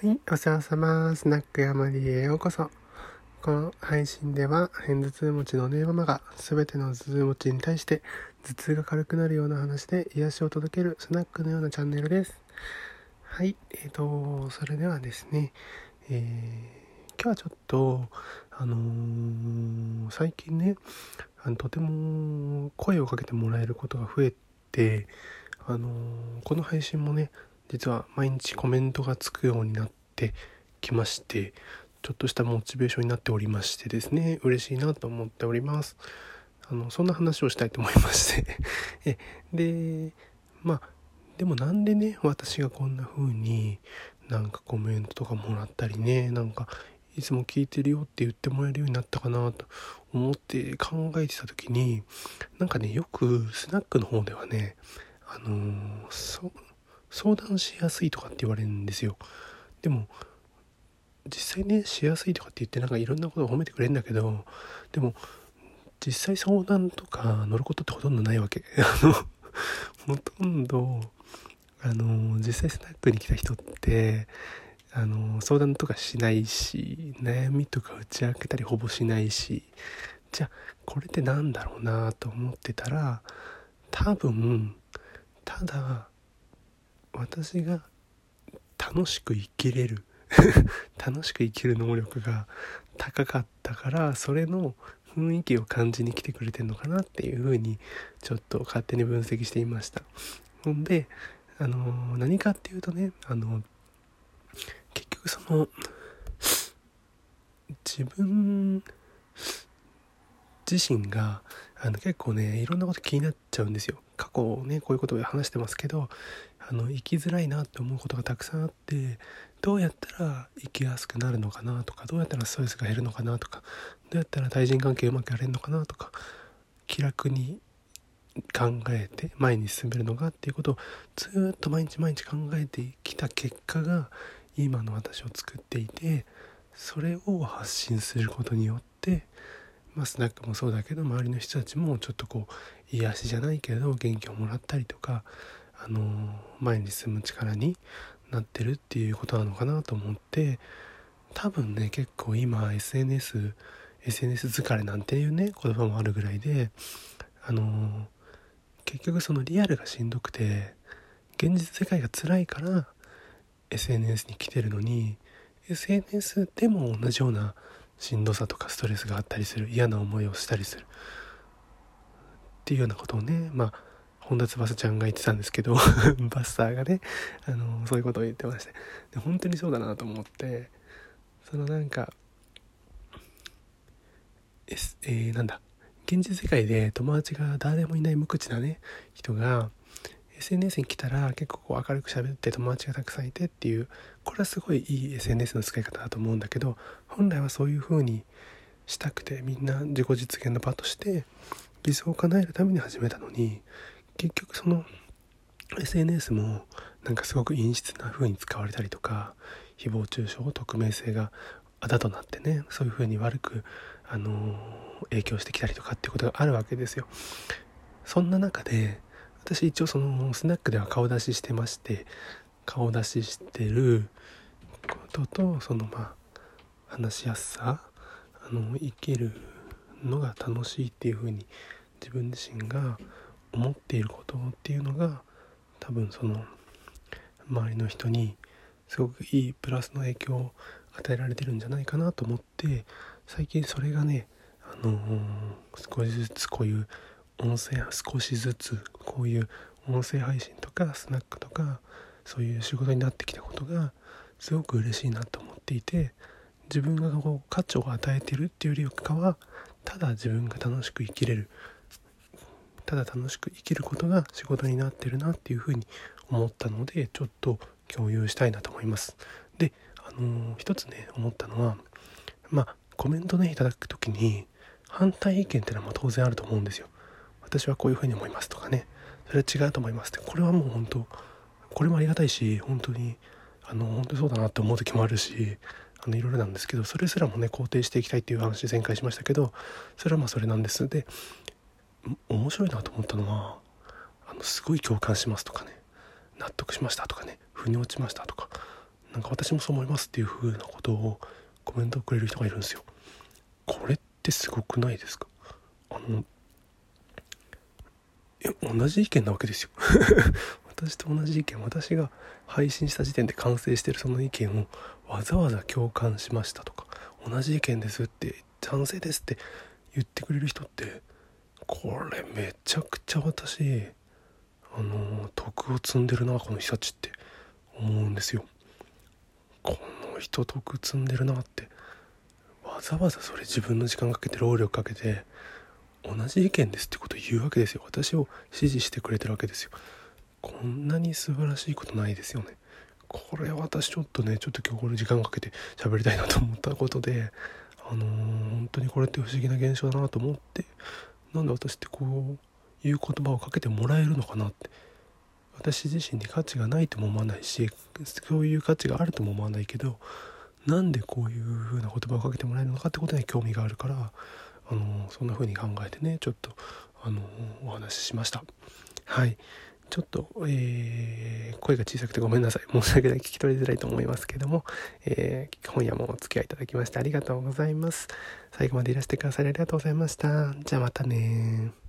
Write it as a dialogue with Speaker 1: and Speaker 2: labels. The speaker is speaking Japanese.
Speaker 1: はい、お世話様。スナック山里へようこそ。この配信では、偏頭痛持ちのねママが、すべての頭痛持ちに対して、頭痛が軽くなるような話で癒しを届けるスナックのようなチャンネルです。はい、えーと、それではですね、えー、今日はちょっと、あのー、最近ね、あのとても声をかけてもらえることが増えて、あのー、この配信もね、実は毎日コメントがつくようになってきましてちょっとしたモチベーションになっておりましてですね嬉しいなと思っております。あのそんな話をしたいと思いまして。えでまあでもなんでね私がこんな風になんかコメントとかもらったりねなんかいつも聞いてるよって言ってもらえるようになったかなと思って考えてた時になんかねよくスナックの方ではねあのー、相談しやすいとかって言われるんですよ。でも実際ねしやすいとかって言ってなんかいろんなことを褒めてくれるんだけどでも実際相談とか乗ることってほとんどないわけ。あのほとんどあの実際スナックに来た人ってあの相談とかしないし悩みとか打ち明けたりほぼしないしじゃあこれって何だろうなと思ってたら多分ただ私が楽しく生きれる 楽しく生きる能力が高かったからそれの雰囲気を感じに来てくれてんのかなっていうふうにちょっと勝手に分析していました。ほんであの何かっていうとねあの結局その自分自身があの結構ねいろんなこと気になっちゃうんですよ。過去ねこういうことを話してますけどあの生きづらいなって思うことがたくさんあってどうやったら生きやすくなるのかなとかどうやったらストレスが減るのかなとかどうやったら対人関係うまくやれるのかなとか気楽に考えて前に進めるのかっていうことをずっと毎日毎日考えてきた結果が今の私を作っていてそれを発信することによってまあ、スナックもそうだけど周りの人たちもちょっとこう癒しじゃないけど元気をもらったりとかあの前に進む力になってるっていうことなのかなと思って多分ね結構今 SNS SNS 疲れなんていうね言葉もあるぐらいであの結局そのリアルがしんどくて現実世界が辛いから SNS に来てるのに SNS でも同じようなしんどさとかストレスがあったりする嫌な思いをしたりするっていうようなことをねまあ本田翼ちゃんが言ってたんですけど バッサーがねあのそういうことを言ってまして。で本当にそうだなと思ってそのなんか、S、えー、なんだ。現実世界で友達が誰もいない無口なね人が SNS に来たら結構こう明るく喋って友達がたくさんいてっていうこれはすごいいい SNS の使い方だと思うんだけど本来はそういう風にしたくてみんな自己実現の場として理想を叶えるために始めたのに結局その SNS もなんかすごく陰湿な風に使われたりとか誹謗中傷匿名性があだとなってねそういう風に悪く、あのー、影響してきたりとかっていうことがあるわけですよ。そんな中で私一応そのスナックでは顔出ししてまして顔出ししてることとそのまあ話しやすさあの生きるのが楽しいっていう風に自分自身が思っていることっていうのが多分その周りの人にすごくいいプラスの影響を与えられてるんじゃないかなと思って最近それがね、あのー、少しずつこういう音声少しずつこういう音声配信とかスナックとかそういう仕事になってきたことがすごく嬉しいなと思っていて自分がこう価値を与えてるっていうよりかはただ自分が楽しく生きれる。ただ楽しく生きることが仕事になってるなっていうふうに思ったのでちょっと共有したいなと思います。であのー、一つね思ったのはまあコメントねいただく時に反対意見っていうのは当然あると思うんですよ。私はこういうふうに思いますとかね。それは違うと思いますって。これはもう本当これもありがたいし本当にあの本当にそうだなって思う時もあるしあのいろいろなんですけどそれすらもね肯定していきたいっていう話前回しましたけどそれはまあそれなんです。で面白いなと思ったのはあのすごい共感しますとかね納得しましたとかね腑に落ちましたとかなんか私もそう思いますっていう風なことをコメントをくれる人がいるんですよ。これってすごくないですか？あのえ同じ意見なわけですよ。私と同じ意見私が配信した時点で完成してるその意見をわざわざ共感しましたとか同じ意見ですって賛成ですって言ってくれる人ってこれめちゃくちゃ私あの徳を積んでるなこの人たちって思うんですよ。この人徳積んでるなってわざわざそれ自分の時間かけて労力かけて同じ意見ですってことを言うわけですよ。私を支持してくれてるわけですよ。こんなに素晴らしいことないですよね。これ私ちょっとねちょっと今日これ時間かけて喋りたいなと思ったことであのー、本当にこれって不思議な現象だなと思ってなんで私ってこういう言葉をかけてもらえるのかなって。私自身に価値がないとも思わないしそういう価値があるとも思わないけどなんでこういう風な言葉をかけてもらえるのかってことに興味があるからあのそんな風に考えてねちょっとあのお話ししました。はい。ちょっと、えー、声が小さくてごめんなさい。申し訳ない。聞き取りづらいと思いますけども、えー、今夜もお付き合いいただきましてありがとうございます。最後までいらしてくださりありがとうございました。じゃあまたね